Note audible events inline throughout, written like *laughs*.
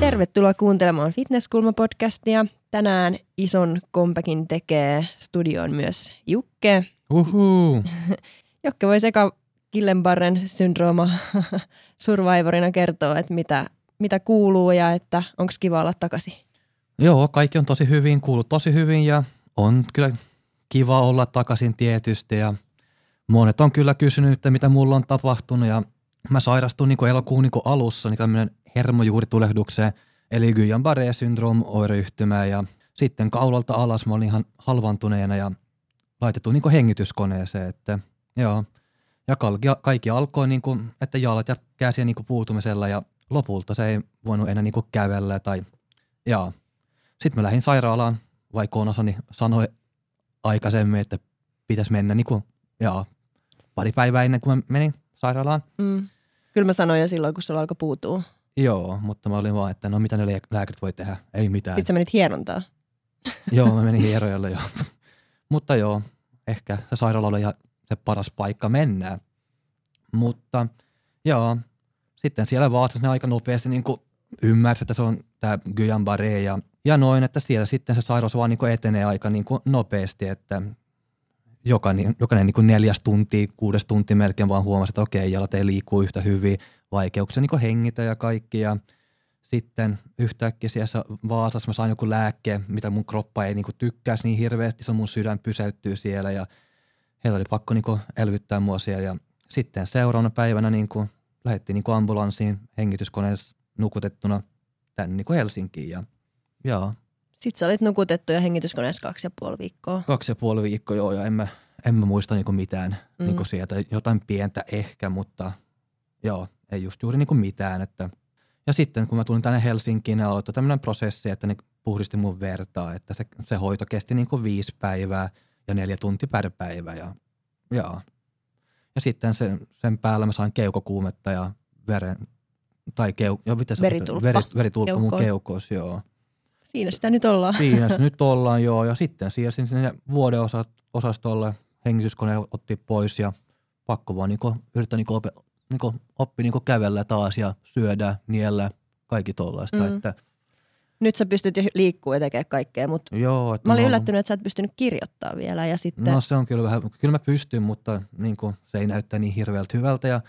Tervetuloa kuuntelemaan Fitnesskulma-podcastia. Tänään ison kompekin tekee studioon myös Jukke. Uhu. *laughs* Jokke voisi eka Killenbarren syndrooma survivorina kertoa, että mitä, mitä kuuluu ja että onko kiva olla takaisin. Joo, kaikki on tosi hyvin, kuuluu tosi hyvin ja on kyllä kiva olla takaisin tietysti ja monet on kyllä kysynyt, että mitä mulla on tapahtunut ja mä sairastuin niin elokuun niin alussa niin tämmöinen hermojuuritulehdukseen, eli Guillain-Barré syndrom oireyhtymä ja sitten kaulalta alas mä olin ihan halvantuneena ja laitettu niin hengityskoneeseen, että joo. Ja kaikki, alkoi, niin kuin, että jalat ja käsien niin puutumisella ja lopulta se ei voinut enää niin kävellä tai jaa. Sitten mä lähdin sairaalaan, vaikka Onasani sanoi aikaisemmin, että pitäisi mennä niin kuin, jaa, pari päivää ennen kuin mä menin sairaalaan. Mm. Kyllä mä sanoin jo silloin, kun sulla alkoi puutua. Joo, mutta mä olin vaan, että no mitä ne lääkärit voi tehdä, ei mitään. Sitten sä menit hierontaa. *laughs* joo, mä menin *laughs* hierojalle jo. mutta joo, ehkä se sairaala oli se paras paikka mennä. Mutta joo, sitten siellä Vaasassa ne aika nopeasti niin ymmärsi, että se on tämä Guillain-Barré ja, ja noin, että siellä sitten se sairaus vaan niin etenee aika niin nopeasti, että jokainen, jokainen niin neljäs tunti, kuudes tunti melkein vaan huomasi, että okei, jalat ei liikkuu yhtä hyvin, vaikeuksia niin hengitä ja kaikki. Ja sitten yhtäkkiä siellä Vaasassa mä sain joku lääkke, mitä mun kroppa ei niin tykkäisi niin hirveästi, se mun sydän pysäyttyy siellä ja heillä oli pakko niin elvyttää mua siellä. Ja sitten seuraavana päivänä niin kuin lähdettiin niin ambulanssiin hengityskoneessa nukutettuna tänne niin Helsinkiin. Ja, ja sitten sä olit nukutettu ja hengityskoneessa kaksi ja puoli viikkoa. Kaksi ja puoli viikkoa, joo, ja en mä, en mä muista niinku mitään mm. niinku sieltä. Jotain pientä ehkä, mutta joo, ei just juuri niinku mitään. Että. Ja sitten kun mä tulin tänne Helsinkiin, ne aloittoi tämmöinen prosessi, että ne puhdisti mun vertaa, että se, se hoito kesti niinku viisi päivää ja neljä tuntia per päivä. Ja, ja, ja sitten sen, sen päällä mä sain keukokuumetta ja veren, tai keu, jo, miten veritulppa, veri, veritulppa mun keukossa, joo. Siinä sitä nyt ollaan. Siinä se *laughs* nyt ollaan, joo. Ja sitten siirsin sinne vuoden osastolle. Hengityskone otti pois ja pakko vaan niinku, yrittää niinku, opi, niinku, oppi niinku kävellä taas ja syödä, niellä, kaikki tollaista. Mm. Että, nyt sä pystyt jo liikkua ja tekemään kaikkea, mutta Joo, että mä olin yllättynyt, että sä et pystynyt kirjoittamaan vielä. Ja sitten... No se on kyllä vähän, kyllä mä pystyn, mutta niin kuin, se ei näyttää niin hirveältä hyvältä ja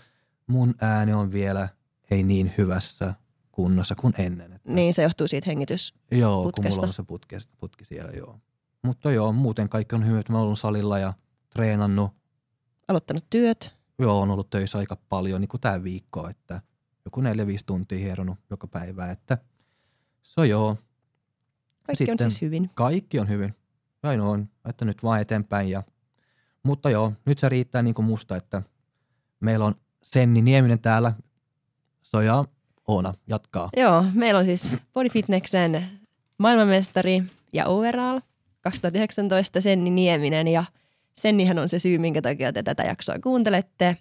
mun ääni on vielä ei niin hyvässä kunnossa kuin ennen. Että niin, se johtuu siitä hengitysputkesta. Joo, kun mulla on se putki, putki siellä, joo. Mutta joo, muuten kaikki on hyvä. Mä oon ollut salilla ja treenannut. Aloittanut työt. Joo, on ollut töissä aika paljon, niin kuin tämä viikko, että joku 4-5 tuntia hieronut joka päivä, että se on joo. Kaikki Sitten, on siis hyvin. Kaikki on hyvin. Näin on, että nyt vaan eteenpäin. Ja, mutta joo, nyt se riittää niin kuin musta, että meillä on Senni Nieminen täällä. Soja Oona jatkaa. Joo, meillä on siis Body Fitneksen maailmanmestari ja overall 2019 Senni Nieminen ja Sennihän on se syy, minkä takia te tätä jaksoa kuuntelette.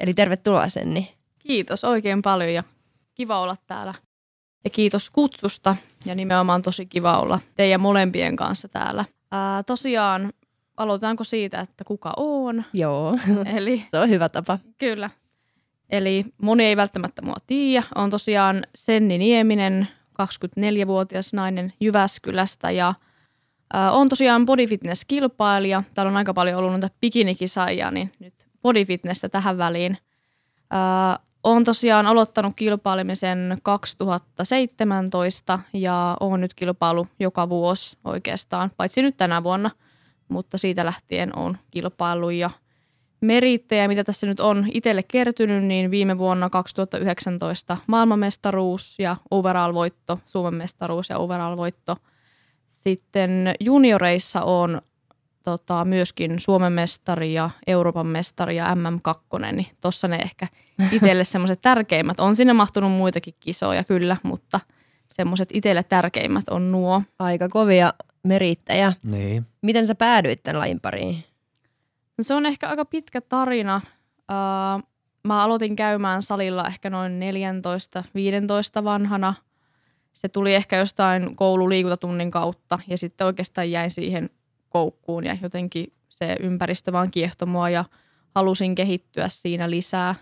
Eli tervetuloa Senni. Kiitos oikein paljon ja kiva olla täällä. Ja kiitos kutsusta ja nimenomaan tosi kiva olla teidän molempien kanssa täällä. Ää, tosiaan, aloitetaanko siitä, että kuka on? Joo, Eli, *laughs* se on hyvä tapa. Kyllä. Eli moni ei välttämättä mua tiedä. On tosiaan Senni Nieminen, 24-vuotias nainen Jyväskylästä ja äh, on tosiaan bodyfitness-kilpailija. Täällä on aika paljon ollut noita bikinikisaajia, niin nyt bodyfitnessä tähän väliin. Äh, olen tosiaan aloittanut kilpailemisen 2017 ja olen nyt kilpailu joka vuosi oikeastaan, paitsi nyt tänä vuonna, mutta siitä lähtien on kilpailu ja – merittejä, mitä tässä nyt on itselle kertynyt, niin viime vuonna 2019 maailmanmestaruus ja overall-voitto, Suomen mestaruus ja overall-voitto. Sitten junioreissa on tota, myöskin Suomen mestari ja Euroopan mestari ja MM2, niin tuossa ne ehkä itselle *laughs* semmoiset tärkeimmät. On sinne mahtunut muitakin kisoja kyllä, mutta semmoiset itselle tärkeimmät on nuo. Aika kovia merittäjä. Niin. Miten sä päädyit tämän lajin pariin? No se on ehkä aika pitkä tarina. Uh, mä aloitin käymään salilla ehkä noin 14-15 vanhana. se tuli ehkä jostain koululiikuntatunnin kautta ja sitten oikeastaan jäin siihen koukkuun ja jotenkin se ympäristö vaan kiehtoi mua ja halusin kehittyä siinä lisää.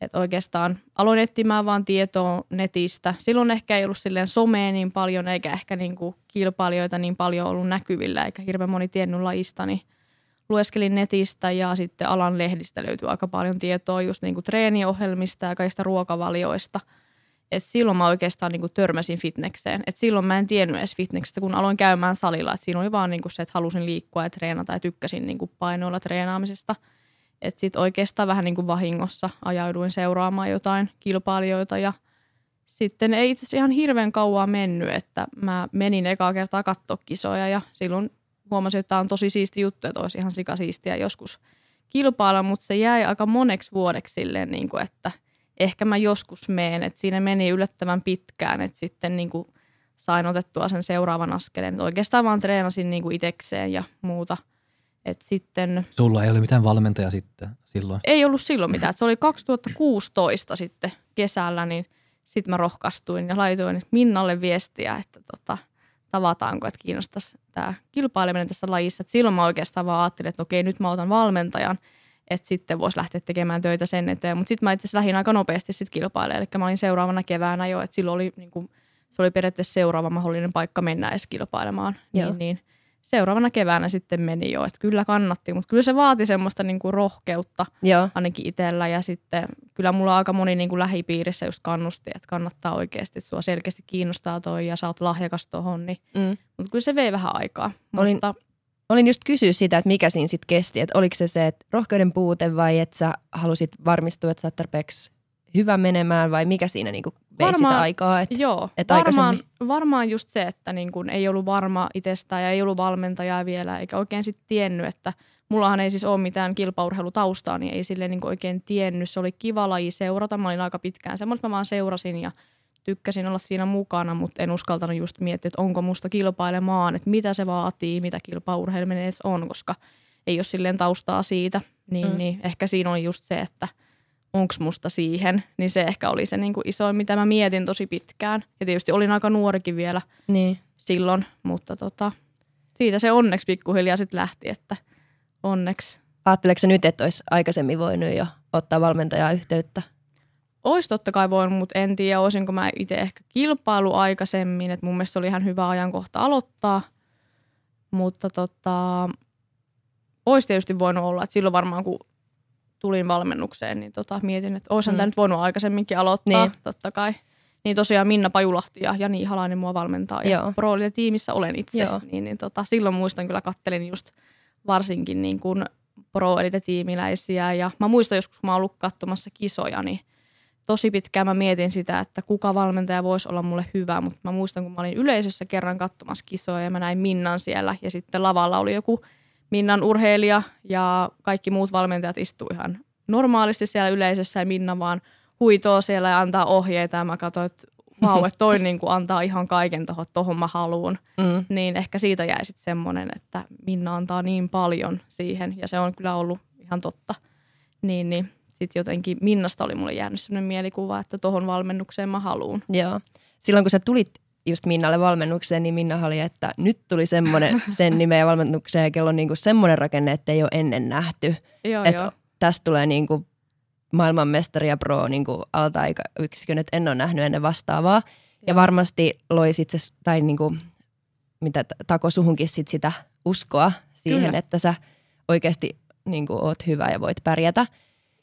Et oikeastaan aloin etsimään vaan tietoa netistä. Silloin ehkä ei ollut silleen somea niin paljon eikä ehkä niinku kilpailijoita niin paljon ollut näkyvillä eikä hirveän moni tiennyt lajista, niin lueskelin netistä ja sitten alan lehdistä löytyy aika paljon tietoa just niinku treeniohjelmista ja kaikista ruokavalioista. Et silloin mä oikeastaan niinku törmäsin fitnekseen. Et silloin mä en tiennyt edes fitneksestä, kun aloin käymään salilla. Et siinä oli vaan niinku se, että halusin liikkua ja treenata ja tykkäsin niinku painoilla treenaamisesta – että sitten oikeastaan vähän niin kuin vahingossa ajauduin seuraamaan jotain kilpailijoita ja sitten ei itse asiassa ihan hirveän kauan mennyt, että mä menin ekaa kertaa katsoa kisoja ja silloin huomasin, että tämä on tosi siisti juttu, että olisi ihan sikasiistiä joskus kilpailla, mutta se jäi aika moneksi vuodeksi silleen, niin kuin, että ehkä mä joskus meen, että siinä meni yllättävän pitkään, että sitten niin kuin sain otettua sen seuraavan askeleen. Että oikeastaan vaan treenasin niin kuin itekseen ja muuta – et sitten, Sulla ei ole mitään valmentaja sitten silloin? Ei ollut silloin mitään. Se oli 2016 sitten kesällä, niin sitten mä rohkastuin ja laitoin Minnalle viestiä, että tota, tavataanko, että kiinnostaisi tämä kilpaileminen tässä lajissa. Et silloin mä oikeastaan vaan ajattelin, että okei, nyt mä otan valmentajan, että sitten voisi lähteä tekemään töitä sen eteen. Mutta sitten mä itse lähdin aika nopeasti sitten kilpailemaan, eli mä olin seuraavana keväänä jo, että silloin oli, niin kuin, se oli periaatteessa seuraava mahdollinen paikka mennä edes kilpailemaan. Niin, niin, seuraavana keväänä sitten meni jo, että kyllä kannatti, mutta kyllä se vaati semmoista niin kuin rohkeutta Joo. ainakin itsellä ja sitten kyllä mulla aika moni niin kuin lähipiirissä just kannusti, että kannattaa oikeasti, että sua selkeästi kiinnostaa toi ja sä oot lahjakas tohon, niin, mm. mutta kyllä se vei vähän aikaa. Olin, mutta, olin just kysyä sitä, että mikä siinä sitten kesti, että oliko se se, että rohkeuden puute vai että sä halusit varmistua, että sä oot tarpeeksi hyvä menemään vai mikä siinä niinku vei varmaan, sitä aikaa? Että, joo, että varmaan, varmaan just se, että niinku ei ollut varma itsestään ja ei ollut valmentajaa vielä eikä oikein sitten tiennyt, että mullahan ei siis ole mitään kilpaurheilutaustaa, niin ei sille niinku oikein tiennyt. Se oli kiva laji seurata, mä olin aika pitkään semmoista, mä vaan seurasin ja tykkäsin olla siinä mukana, mutta en uskaltanut just miettiä, että onko musta kilpailemaan, että mitä se vaatii, mitä kilpaurheileminen edes on, koska ei ole silleen taustaa siitä, niin, mm. niin ehkä siinä on just se, että – onko musta siihen, niin se ehkä oli se niin kuin isoin, mitä mä mietin tosi pitkään. Ja tietysti olin aika nuorikin vielä niin. silloin, mutta tota, siitä se onneksi pikkuhiljaa sitten lähti, että onneksi. Ajatteleeko nyt, että olisi aikaisemmin voinut jo ottaa valmentajaa yhteyttä? Olisi totta kai voinut, mutta en tiedä, olisinko mä itse ehkä kilpailu aikaisemmin. että mun mielestä oli ihan hyvä ajankohta aloittaa, mutta tota, olisi tietysti voinut olla, että silloin varmaan kun tulin valmennukseen, niin tota, mietin, että olisihan mm. tämä nyt voinut aikaisemminkin aloittaa, niin. totta kai. Niin tosiaan Minna Pajulahti ja Jani Halainen mua valmentaa ja pro tiimissä olen itse. Joo. Niin, niin tota, silloin muistan kyllä kattelin just varsinkin niin kuin pro tiimiläisiä ja mä muistan joskus, kun mä oon ollut katsomassa kisoja, niin tosi pitkään mä mietin sitä, että kuka valmentaja voisi olla mulle hyvä, mutta mä muistan, kun mä olin yleisössä kerran katsomassa kisoja ja mä näin Minnan siellä ja sitten lavalla oli joku Minnan urheilija ja kaikki muut valmentajat istuu ihan normaalisti siellä yleisössä ja Minna vaan huitoo siellä ja antaa ohjeita ja mä katsoin, että vau, *laughs* että toi niin kuin antaa ihan kaiken tuohon, tohon mä haluun. Mm. Niin ehkä siitä jäi sitten semmoinen, että Minna antaa niin paljon siihen ja se on kyllä ollut ihan totta. Niin, niin sitten jotenkin Minnasta oli mulle jäänyt semmoinen mielikuva, että tuohon valmennukseen mä haluun. Joo. Silloin kun sä tulit just Minnalle valmennukseen, niin Minna oli, että nyt tuli semmoinen *laughs* sen nimeä valmennukseen ja kello on niinku semmoinen rakenne, että ei ole ennen nähty. Joo, että joo. tästä tulee niinku maailmanmestari ja pro niinku alta-aikayksikön, että en ole nähnyt ennen vastaavaa. Joo. Ja varmasti loi sitten, tai niinku, mitä tako suhunkin sit sitä uskoa siihen, Kyllä. että sä oikeasti niinku oot hyvä ja voit pärjätä.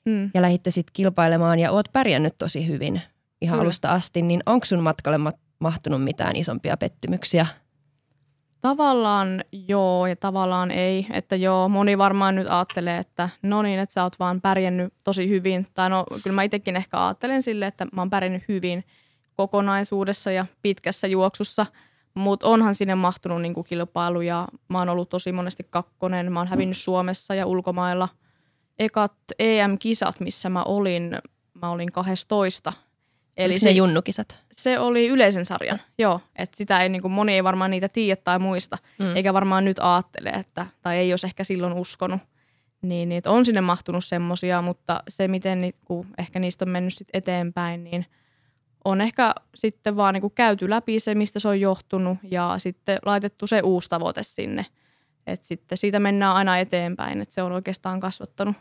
Mm. Ja lähditte sitten kilpailemaan ja oot pärjännyt tosi hyvin ihan Kyllä. alusta asti, niin onko sun matkalle mahtunut mitään isompia pettymyksiä? Tavallaan joo ja tavallaan ei. Että joo, moni varmaan nyt ajattelee, että no niin, että sä oot vaan pärjännyt tosi hyvin. Tai no kyllä mä itsekin ehkä ajattelen sille, että mä oon pärjännyt hyvin kokonaisuudessa ja pitkässä juoksussa. Mutta onhan sinne mahtunut niinku kilpailu ja mä oon ollut tosi monesti kakkonen. Mä oon hävinnyt Suomessa ja ulkomailla. Ekat EM-kisat, missä mä olin, mä olin 12 Eli se, ne junnukisat? Se oli yleisen sarjan, joo. Että sitä ei, niin kuin, moni ei varmaan niitä tiedä tai muista, mm. eikä varmaan nyt ajattele, että, tai ei olisi ehkä silloin uskonut. Niin, niin on sinne mahtunut semmosia, mutta se miten niin, kun ehkä niistä on mennyt sit eteenpäin, niin on ehkä sitten vaan niin kuin käyty läpi se, mistä se on johtunut ja sitten laitettu se uusi tavoite sinne. Et sitten siitä mennään aina eteenpäin, että se on oikeastaan kasvattanut.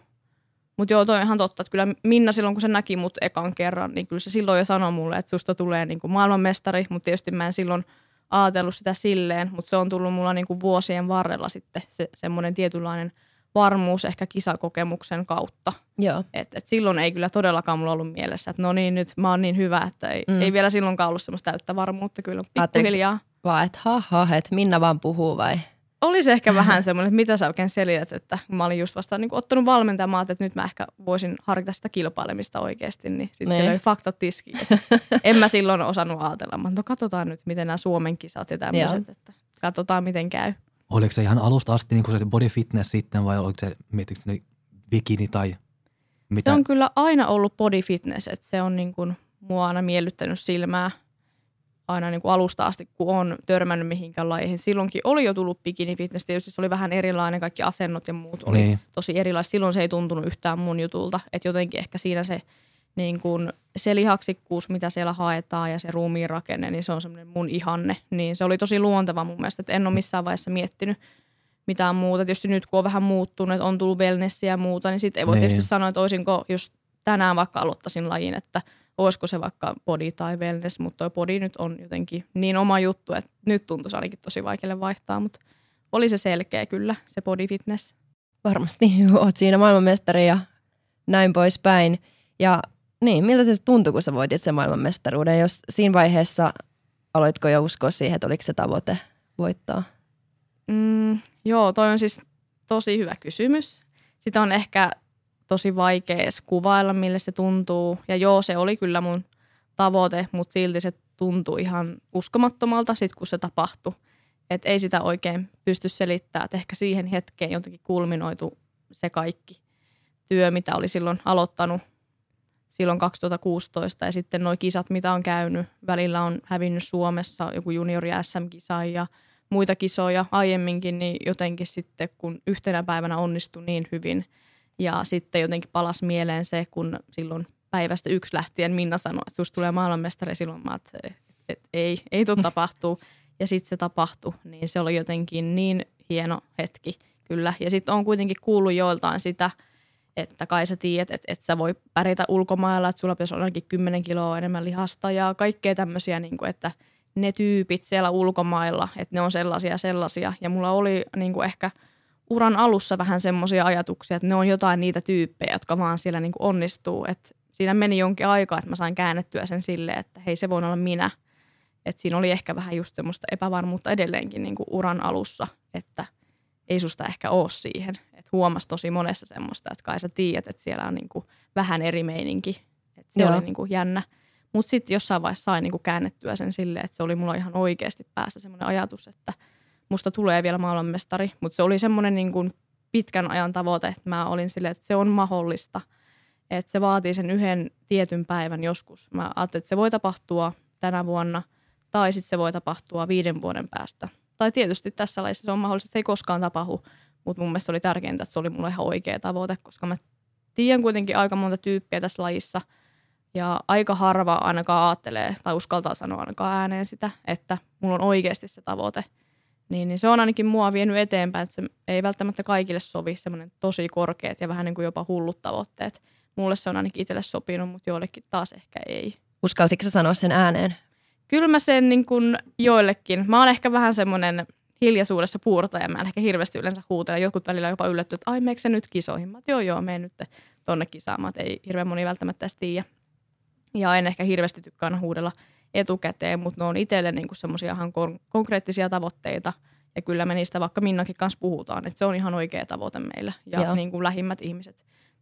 Mutta joo, toi on ihan totta, että kyllä Minna silloin, kun se näki mut ekan kerran, niin kyllä se silloin jo sanoi mulle, että susta tulee niin kuin maailmanmestari, mutta tietysti mä en silloin ajatellut sitä silleen, mutta se on tullut mulla niin kuin vuosien varrella sitten se, semmoinen tietynlainen – varmuus ehkä kisakokemuksen kautta. Joo. Et, et silloin ei kyllä todellakaan mulla ollut mielessä, että no niin, nyt mä oon niin hyvä, että ei, mm. ei vielä silloinkaan ollut semmoista täyttä varmuutta kyllä pikkuhiljaa. Vaan, että haha, että Minna vaan puhuu vai? Olisi ehkä *laughs* vähän semmoinen, että mitä sä oikein selität, että mä olin just vasta niin ottanut valmentamaan, että nyt mä ehkä voisin harkita sitä kilpailemista oikeasti, niin sitten siellä niin. oli faktat tiski. *laughs* en mä silloin osannut ajatella, mutta no katsotaan nyt, miten nämä Suomen kisat ja tämmöiset, että katsotaan miten käy. Oliko se ihan alusta asti niin kuin se body fitness sitten vai oliko se, miettikö se bikini tai mitä? Se on kyllä aina ollut body fitness, että se on niin kuin mua aina miellyttänyt silmää aina niin kuin alusta asti, kun on törmännyt mihinkään lajeihin. Silloinkin oli jo tullut bikini fitness, tietysti se oli vähän erilainen, kaikki asennot ja muut oli niin. tosi erilaiset. Silloin se ei tuntunut yhtään mun jutulta, että jotenkin ehkä siinä se niin kuin se lihaksikkuus, mitä siellä haetaan ja se ruumiin rakenne, niin se on semmoinen mun ihanne. Niin se oli tosi luonteva mun mielestä, että en ole missään vaiheessa miettinyt mitään muuta. Tietysti nyt kun on vähän muuttunut, että on tullut wellnessia ja muuta, niin sitten ei voi niin. tietysti sanoa, että olisinko just tänään vaikka aloittaisin lajin, että olisiko se vaikka body tai wellness, mutta toi body nyt on jotenkin niin oma juttu, että nyt tuntuisi ainakin tosi vaikealle vaihtaa, mutta oli se selkeä kyllä, se body fitness. Varmasti, *laughs* oot siinä maailmanmestari ja näin poispäin. Ja niin, miltä se tuntui, kun sä voitit sen maailmanmestaruuden? Jos siinä vaiheessa aloitko jo uskoa siihen, että oliko se tavoite voittaa? Mm, joo, toi on siis tosi hyvä kysymys. Sitä on ehkä tosi vaikea edes kuvailla, mille se tuntuu. Ja joo, se oli kyllä mun tavoite, mutta silti se tuntui ihan uskomattomalta sit, kun se tapahtui. Et ei sitä oikein pysty selittämään, että ehkä siihen hetkeen jotenkin kulminoitu se kaikki työ, mitä oli silloin aloittanut silloin 2016 ja sitten nuo kisat, mitä on käynyt. Välillä on hävinnyt Suomessa joku juniori SM-kisa ja muita kisoja aiemminkin, niin jotenkin sitten kun yhtenä päivänä onnistui niin hyvin ja sitten jotenkin palas mieleen se, kun silloin päivästä yksi lähtien Minna sanoi, että susta tulee maailmanmestari silloin, mä että et, et, ei, ei tule tapahtuu. Ja sitten se tapahtui, niin se oli jotenkin niin hieno hetki kyllä. Ja sitten on kuitenkin kuullut joiltain sitä – että kai sä tiedät, että, että sä voi pärjätä ulkomailla, että sulla pitäisi olla ainakin 10 kiloa enemmän lihasta ja kaikkea tämmöisiä, niin kuin, että ne tyypit siellä ulkomailla, että ne on sellaisia sellaisia. Ja mulla oli niin kuin ehkä uran alussa vähän semmoisia ajatuksia, että ne on jotain niitä tyyppejä, jotka vaan siellä niin kuin onnistuu. Että siinä meni jonkin aikaa, että mä sain käännettyä sen silleen, että hei se voi olla minä. Että siinä oli ehkä vähän just semmoista epävarmuutta edelleenkin niin kuin uran alussa, että ei susta ehkä ole siihen että huomasi tosi monessa semmoista, että kai sä tiedät, että siellä on niin kuin vähän eri meininki. Että se Joo. oli niin kuin jännä. Mutta sitten jossain vaiheessa sain niin kuin käännettyä sen silleen, että se oli mulla ihan oikeasti päässä semmoinen ajatus, että musta tulee vielä maailmanmestari. Mutta se oli semmoinen niin kuin pitkän ajan tavoite, että mä olin silleen, että se on mahdollista. Että se vaatii sen yhden tietyn päivän joskus. Mä ajattelin, että se voi tapahtua tänä vuonna tai sitten se voi tapahtua viiden vuoden päästä. Tai tietysti tässä laissa se on mahdollista, että se ei koskaan tapahdu, mutta mun mielestä oli tärkeintä, että se oli mulle ihan oikea tavoite, koska mä tiedän kuitenkin aika monta tyyppiä tässä lajissa. Ja aika harva ainakaan ajattelee tai uskaltaa sanoa ainakaan ääneen sitä, että mulla on oikeasti se tavoite. Niin, niin se on ainakin mua vienyt eteenpäin, että se ei välttämättä kaikille sovi semmoinen tosi korkeat ja vähän niin kuin jopa hullut tavoitteet. Mulle se on ainakin itselle sopinut, mutta joillekin taas ehkä ei. Uskalsitko sä sanoa sen ääneen? Kyllä mä sen niin kuin joillekin. Mä oon ehkä vähän semmoinen hiljaisuudessa puurta ja mä en ehkä hirveästi yleensä huutele. Jotkut välillä jopa yllätty, että ai meikö se nyt kisoihin? Mä joo joo, mene nyt tonne kisaamaan, ei hirveän moni välttämättä edes tiedä. Ja en ehkä hirveästi tykkää huudella etukäteen, mutta ne on itselle niinku semmoisia ihan kon- konkreettisia tavoitteita. Ja kyllä me niistä vaikka Minnakin kanssa puhutaan, että se on ihan oikea tavoite meillä. Ja niin kuin lähimmät ihmiset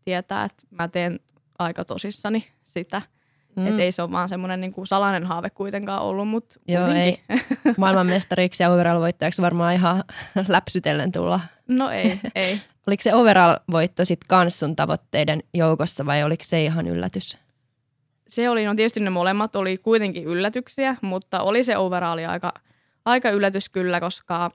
tietää, että mä teen aika tosissani sitä – Mm. Että ei se ole vaan semmoinen niin kuin salainen haave kuitenkaan ollut, mutta Joo, ei. *laughs* Maailmanmestariksi ja overall-voittajaksi varmaan ihan läpsytellen tulla. No ei, ei. *laughs* oliko se overall-voitto sitten kans sun tavoitteiden joukossa vai oliko se ihan yllätys? Se oli, no tietysti ne molemmat oli kuitenkin yllätyksiä, mutta oli se overall aika, aika yllätys kyllä, koska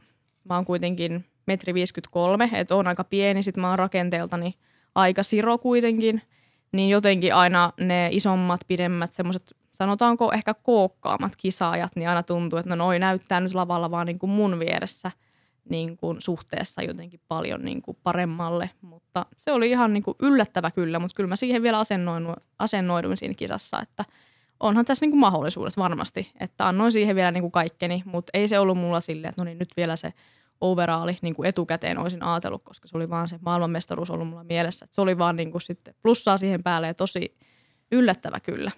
mä oon kuitenkin metri 53, että on aika pieni, sit mä oon rakenteeltani aika siro kuitenkin – niin jotenkin aina ne isommat, pidemmät, semmoiset sanotaanko ehkä kookkaammat kisaajat, niin aina tuntuu, että no noi näyttää nyt lavalla vaan niin kuin mun vieressä niin kuin suhteessa jotenkin paljon niin kuin paremmalle, mutta se oli ihan niin kuin yllättävä kyllä, mutta kyllä mä siihen vielä asennoin, asennoiduin siinä kisassa, että onhan tässä niin kuin mahdollisuudet varmasti, että annoin siihen vielä niin kuin kaikkeni, mutta ei se ollut mulla silleen, että no niin nyt vielä se overaali niin kuin etukäteen olisin ajatellut, koska se oli vaan se maailmanmestaruus ollut mulla mielessä. Että se oli vaan niin kuin sitten plussaa siihen päälle ja tosi yllättävä kyllä.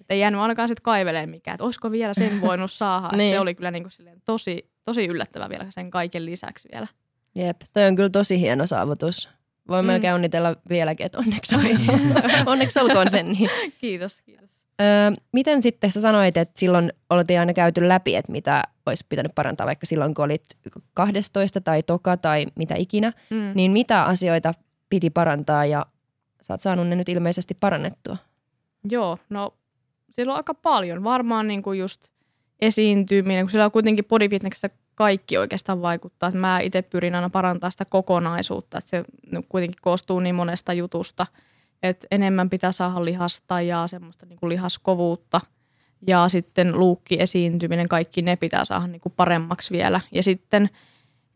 Että ei jäänyt ainakaan sitten kaiveleen mikään, että olisiko vielä sen voinut saada. *laughs* niin. Se oli kyllä niin kuin silleen tosi, tosi yllättävä vielä sen kaiken lisäksi vielä. Jep, toi on kyllä tosi hieno saavutus. Voin mm. melkein onnitella vieläkin, että onneksi, oli. *laughs* onneksi olkoon sen. Niin. Kiitos, kiitos. Öö, miten sitten sä sanoit, että silloin oltiin aina käyty läpi, että mitä olisi pitänyt parantaa, vaikka silloin kun olit 12 tai toka tai mitä ikinä, mm. niin mitä asioita piti parantaa ja sä oot saanut ne nyt ilmeisesti parannettua? Joo, no silloin aika paljon. Varmaan niin kuin just esiintyminen, kun sillä on kuitenkin bodyfitnessissä kaikki oikeastaan vaikuttaa. Mä itse pyrin aina parantaa sitä kokonaisuutta, että se kuitenkin koostuu niin monesta jutusta, että enemmän pitää saada lihasta ja semmoista niin kuin lihaskovuutta ja sitten luukki esiintyminen, kaikki ne pitää saada niin kuin paremmaksi vielä. Ja sitten –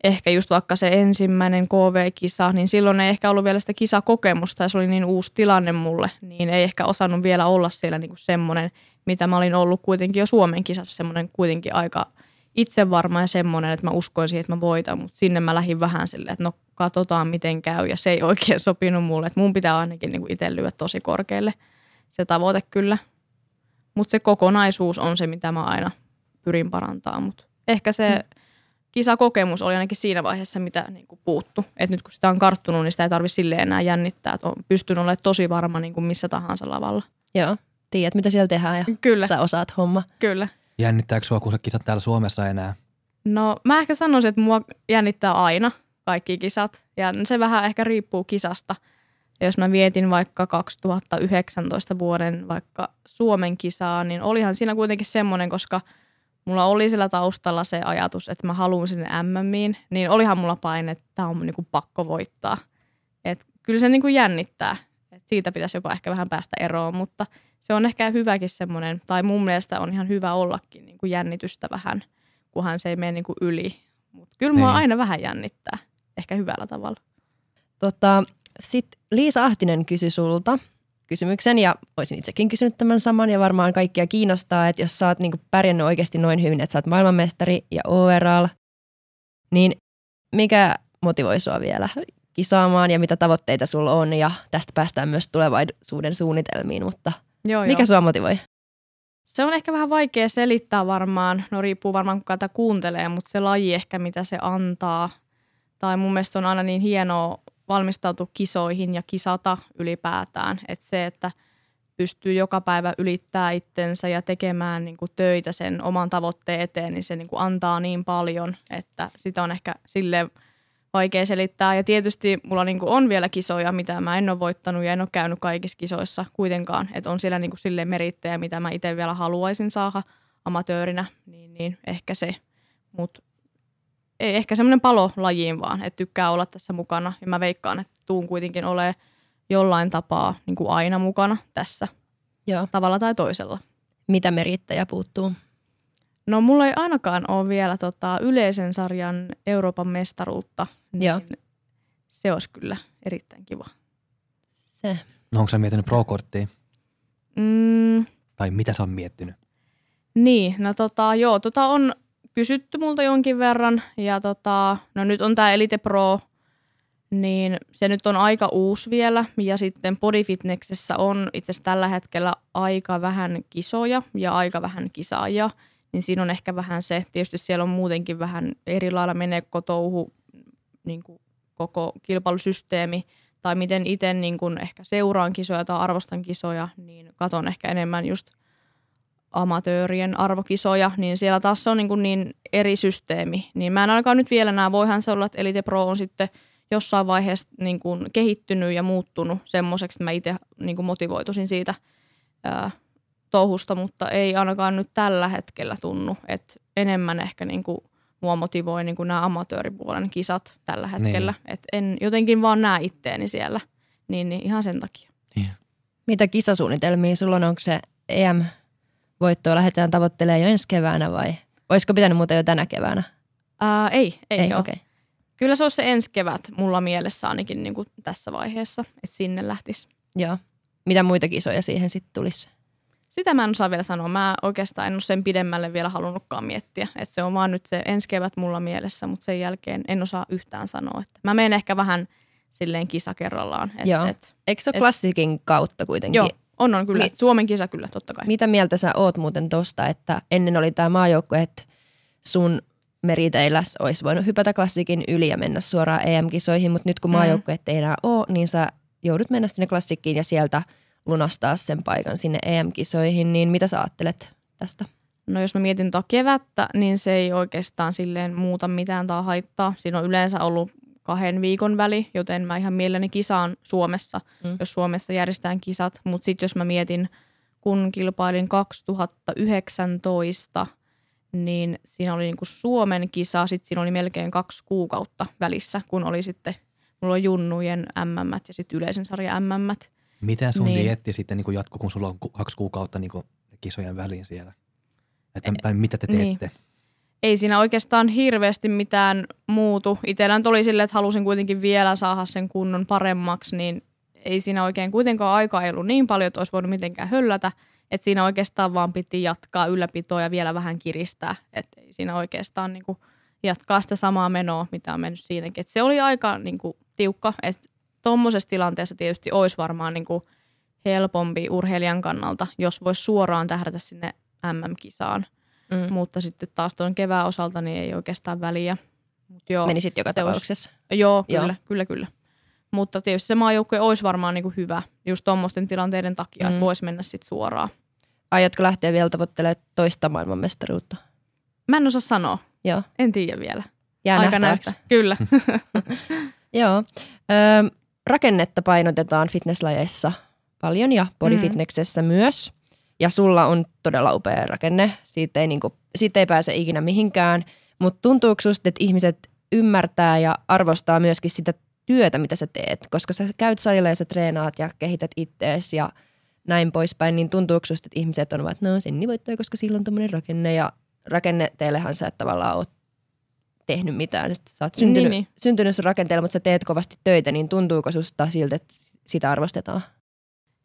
ehkä just vaikka se ensimmäinen KV-kisa, niin silloin ei ehkä ollut vielä sitä kisakokemusta ja se oli niin uusi tilanne mulle, niin ei ehkä osannut vielä olla siellä niin kuin semmoinen, mitä mä olin ollut kuitenkin jo Suomen kisassa, semmoinen kuitenkin aika itsevarma ja semmoinen, että mä uskoin siihen, että mä voitan, mutta sinne mä lähdin vähän silleen, että no katsotaan miten käy ja se ei oikein sopinut mulle, että mun pitää ainakin niin itse lyödä tosi korkealle se tavoite kyllä. Mutta se kokonaisuus on se, mitä mä aina pyrin parantaa, mutta ehkä se mm kisakokemus oli ainakin siinä vaiheessa, mitä niin kuin puuttu. Et nyt kun sitä on karttunut, niin sitä ei tarvitse sille enää jännittää. Että on pystynyt olemaan tosi varma niin kuin missä tahansa lavalla. Joo, tiedät mitä siellä tehdään ja Kyllä. sä osaat homma. Kyllä. Jännittääkö sua, kun sä kisat täällä Suomessa enää? No mä ehkä sanoisin, että mua jännittää aina kaikki kisat. Ja se vähän ehkä riippuu kisasta. Ja jos mä vietin vaikka 2019 vuoden vaikka Suomen kisaa, niin olihan siinä kuitenkin semmoinen, koska – mulla oli sillä taustalla se ajatus, että mä haluan sinne MMiin, niin olihan mulla paine, että tämä on niinku pakko voittaa. Et kyllä se niinku jännittää. Et siitä pitäisi jopa ehkä vähän päästä eroon, mutta se on ehkä hyväkin semmoinen, tai mun mielestä on ihan hyvä ollakin niinku jännitystä vähän, kunhan se ei mene niinku yli. Mutta kyllä mua niin. aina vähän jännittää, ehkä hyvällä tavalla. Tota, Sitten Liisa Ahtinen kysyi sulta, kysymyksen ja olisin itsekin kysynyt tämän saman ja varmaan kaikkia kiinnostaa, että jos sä oot niinku pärjännyt oikeasti noin hyvin, että sä oot maailmanmestari ja overall, niin mikä motivoi sua vielä kisaamaan ja mitä tavoitteita sulla on ja tästä päästään myös tulevaisuuden suunnitelmiin, mutta joo, mikä joo. sua motivoi? Se on ehkä vähän vaikea selittää varmaan, no riippuu varmaan kuka tätä kuuntelee, mutta se laji ehkä mitä se antaa. Tai mun mielestä on aina niin hienoa valmistautua kisoihin ja kisata ylipäätään. Että se, että pystyy joka päivä ylittää itsensä ja tekemään niin kuin töitä sen oman tavoitteen eteen, niin se niin kuin antaa niin paljon, että sitä on ehkä sille vaikea selittää. Ja tietysti mulla niin kuin on vielä kisoja, mitä mä en ole voittanut ja en ole käynyt kaikissa kisoissa kuitenkaan. Että on siellä niin kuin sille merittejä, mitä mä itse vielä haluaisin saada amatöörinä, niin, niin ehkä se. Mutta ei ehkä semmoinen palo lajiin vaan, että tykkää olla tässä mukana. Ja mä veikkaan, että tuun kuitenkin ole jollain tapaa niin kuin aina mukana tässä Joo. tavalla tai toisella. Mitä merittäjä puuttuu? No mulla ei ainakaan ole vielä tota yleisen sarjan Euroopan mestaruutta. Niin Joo. Se olisi kyllä erittäin kiva. Se. No onko sä miettinyt pro-korttia? Mm. Tai mitä sä oot miettinyt? Niin, no tota, joo, tota on kysytty multa jonkin verran. Ja tota, no nyt on tämä Elite Pro, niin se nyt on aika uusi vielä. Ja sitten Bodyfitnessessä on itse asiassa tällä hetkellä aika vähän kisoja ja aika vähän kisaajia. Niin siinä on ehkä vähän se, tietysti siellä on muutenkin vähän eri lailla menee kotouhu niin kuin koko kilpailusysteemi tai miten itse niin ehkä seuraan kisoja tai arvostan kisoja, niin katon ehkä enemmän just – amatöörien arvokisoja, niin siellä taas on niin, kuin niin eri systeemi. Niin mä en ainakaan nyt vielä näe, voihan se olla, että Elite Pro on sitten jossain vaiheessa niin kuin kehittynyt ja muuttunut semmoiseksi, että mä itse niin kuin motivoituisin siitä ää, touhusta, mutta ei ainakaan nyt tällä hetkellä tunnu, että enemmän ehkä niin kuin mua motivoi niin kuin nämä amatööripuolen kisat tällä hetkellä. Niin. Et en jotenkin vaan näe itteeni siellä, niin, niin ihan sen takia. Niin. Mitä kisasuunnitelmia sulla on? Onko se EM-voittoa lähdetään tavoittelemaan jo ensi keväänä vai olisiko pitänyt muuten jo tänä keväänä? Ää, ei, ei, Ei. Okay. Kyllä se olisi se ensi kevät mulla mielessä ainakin niin kuin tässä vaiheessa, että sinne lähtisi. Joo. Mitä muita kisoja siihen sitten tulisi? Sitä mä en osaa vielä sanoa. Mä oikeastaan en ole sen pidemmälle vielä halunnutkaan miettiä. Että se on vaan nyt se ensi kevät mulla mielessä, mutta sen jälkeen en osaa yhtään sanoa. Että mä menen ehkä vähän silleen kisa kerrallaan. Et, Joo. Et, Eikö se ole Et- klassikin kautta kuitenkin? joo, on, on kyllä. Mi- Suomen kisa kyllä, totta kai. Mitä mieltä sä oot muuten tosta, että ennen oli tämä maajoukkue, että sun meriteillä olisi voinut hypätä klassikin yli ja mennä suoraan EM-kisoihin, mutta nyt kun Mm. maajoukkueet ei enää ole, niin sä joudut mennä sinne klassikkiin ja sieltä lunastaa sen paikan sinne EM-kisoihin, niin mitä sä ajattelet tästä? No jos mä mietin tuota kevättä, niin se ei oikeastaan silleen muuta mitään tai haittaa. Siinä on yleensä ollut kahden viikon väli, joten mä ihan mielelläni kisaan Suomessa, Mm. jos Suomessa järjestetään kisat. Mutta sitten jos mä mietin, kun kilpailin 2019, niin siinä oli niinku Suomen kisa, sitten siinä oli melkein kaksi kuukautta välissä, kun oli sitten, mulla on junnujen MM ja sitten yleisen sarjan MM. Miten sun Niin. niin. dieetti sitten niin jatkuu, kun sulla on kaksi kuukautta niin kisojen väliin siellä? Että, tai mitä te niin. Ei siinä oikeastaan hirveästi mitään muutu. Itellä nyt oli silleen, että halusin kuitenkin vielä saada sen kunnon paremmaksi, niin ei siinä oikein kuitenkaan aikaa ei ollut niin paljon, että olisi voinut mitenkään höllätä. Että siinä oikeastaan vaan piti jatkaa ylläpitoa ja vielä vähän kiristää. Että ei siinä oikeastaan niinku jatkaa sitä samaa menoa, mitä on mennyt siinäkin. Et se oli aika niinku tiukka. Että tuommoisessa tilanteessa tietysti olisi varmaan niinku helpompi urheilijan kannalta, jos voisi suoraan tähdätä sinne MM-kisaan Mm. mutta sitten taas tuon kevään osalta niin ei oikeastaan väliä. Mut joo, Menisit joka se olisi- tapauksessa. joo, Joo. kyllä, kyllä, kyllä. Mutta tietysti se maajoukkue olisi varmaan niinku hyvä just tuommoisten tilanteiden takia, mm. Mm. että voisi mennä sitten suoraan. Aiotko lähteä vielä tavoittelemaan toista maailmanmestaruutta? Mä en osaa sanoa, Joo, en tiedä vielä. jää Aika nähtäväksi. näyttää. Kyllä. *laughs* *laughs* Joo. Öö, rakennetta painotetaan fitnesslajeissa paljon ja bodyfitnessessä mm. myös. Ja sulla on todella upea rakenne. Siitä ei, niinku, siitä ei pääse ikinä mihinkään. Mutta tuntuuko susta, että ihmiset ymmärtää ja arvostaa myöskin sitä työtä, mitä sä teet? Koska sä käyt salilla ja sä treenaat ja kehität ittees ja näin poispäin, niin tuntuuko susta, että ihmiset on vaan, että no Senni voittaa, koska sillä on tämmöinen rakenne ja rakenteellehan sä et tavallaan ole tehnyt mitään. Että Sä oot syntynyt, Niin, niin. syntynyt sun rakenteella, mutta sä teet kovasti töitä, niin tuntuuko susta siltä, että sitä arvostetaan?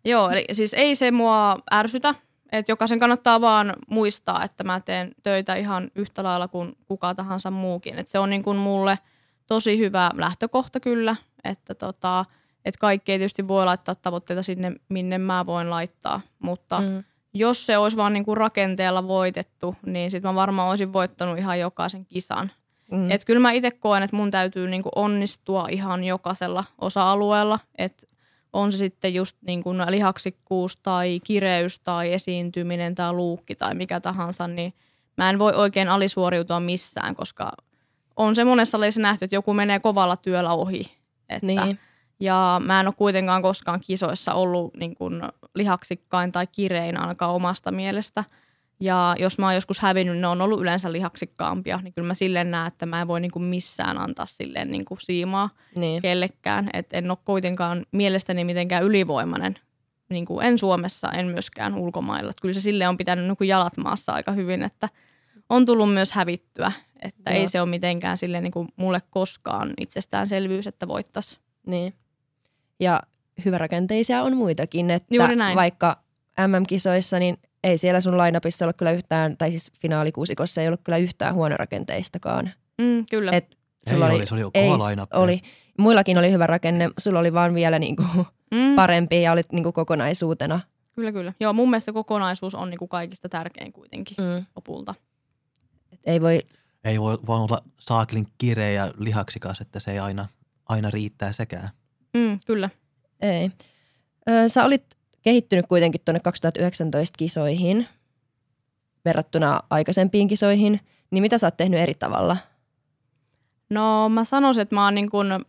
Joo, eli siis ei se mua ärsytä, että jokaisen kannattaa vaan muistaa, että mä teen töitä ihan yhtä lailla kuin kuka tahansa muukin. Et se on niin kuin mulle tosi hyvä lähtökohta kyllä, että tota, et kaikki ei tietysti voi laittaa tavoitteita sinne, minne mä voin laittaa, mutta mm. jos se olisi vaan niin kuin rakenteella voitettu, niin sitten mä varmaan olisin voittanut ihan jokaisen kisan. Mm. Mm. Et kyllä mä itse koen, että mun täytyy niinku onnistua ihan jokaisella osa-alueella. Et on se sitten just niinku lihaksikkuus tai kireys tai esiintyminen tai luukki tai mikä tahansa, niin mä en voi oikein alisuoriutua missään, koska on se monessa lajissa nähty, että joku menee kovalla työllä ohi. Että, niin. Ja mä en ole kuitenkaan koskaan kisoissa ollut niin kuin lihaksikkain tai kirein ainakaan omasta mielestä. Ja jos mä oon joskus hävinnyt, ne on ollut yleensä lihaksikkaampia, niin kyllä mä silleen näen, että mä en voi niin kuin missään antaa silleen niin kuin siimaa niin. kellekään. Et en ole kuitenkaan mielestäni mitenkään ylivoimainen. Niin kuin en Suomessa, en myöskään ulkomailla. Et kyllä se sille on pitänyt niin kuin jalat maassa aika hyvin, että on tullut myös hävittyä. Että Joo. ei se ole mitenkään silleen niin kuin mulle koskaan itsestäänselvyys, että voittaisi. niin. Ja hyvärakenteisia on muitakin, että Juuri näin. vaikka MM-kisoissa, niin ei siellä sun lainapissa ole kyllä yhtään, tai siis finaalikuusikossa ei ollut kyllä yhtään huonorakenteistakaan. Mm, kyllä. Et Ei sulla oli, se oli ei, kova line oli. Muillakin oli hyvä rakenne, sulla oli vaan vielä niinku mm, parempi ja olit niinku kokonaisuutena. Kyllä, kyllä. Joo, mun mielestä kokonaisuus on niinku kaikista tärkein kuitenkin Mm. lopulta. Et ei voi, Ei voi vaan olla saakelin kireä ja lihaksikas, että se ei aina, aina riittää sekään. Mm, kyllä. ei. Ö, sä olit kehittynyt kuitenkin tuonne 2019 kisoihin verrattuna aikaisempiin kisoihin, niin mitä sä oot tehnyt eri tavalla? No mä sanoisin, että mä oon niin kun